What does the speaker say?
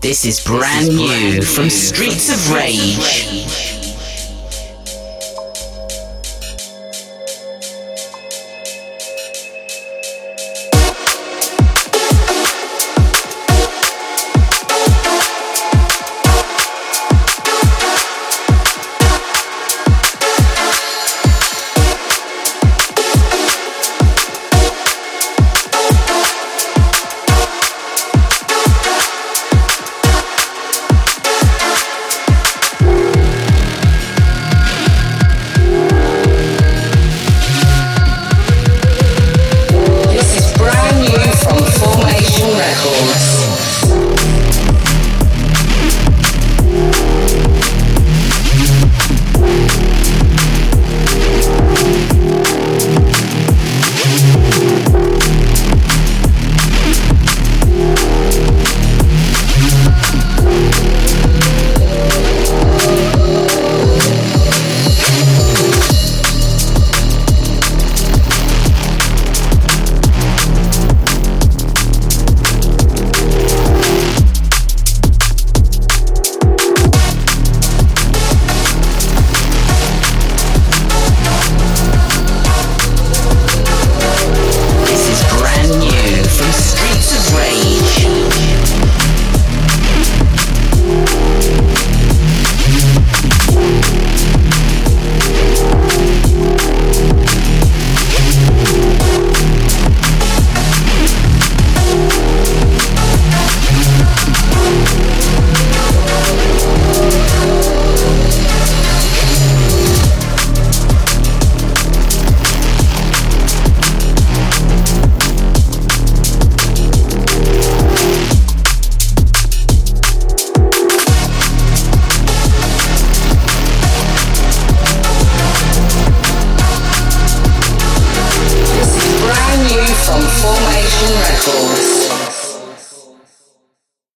This is brand new from Streets of Rage. Records. Records.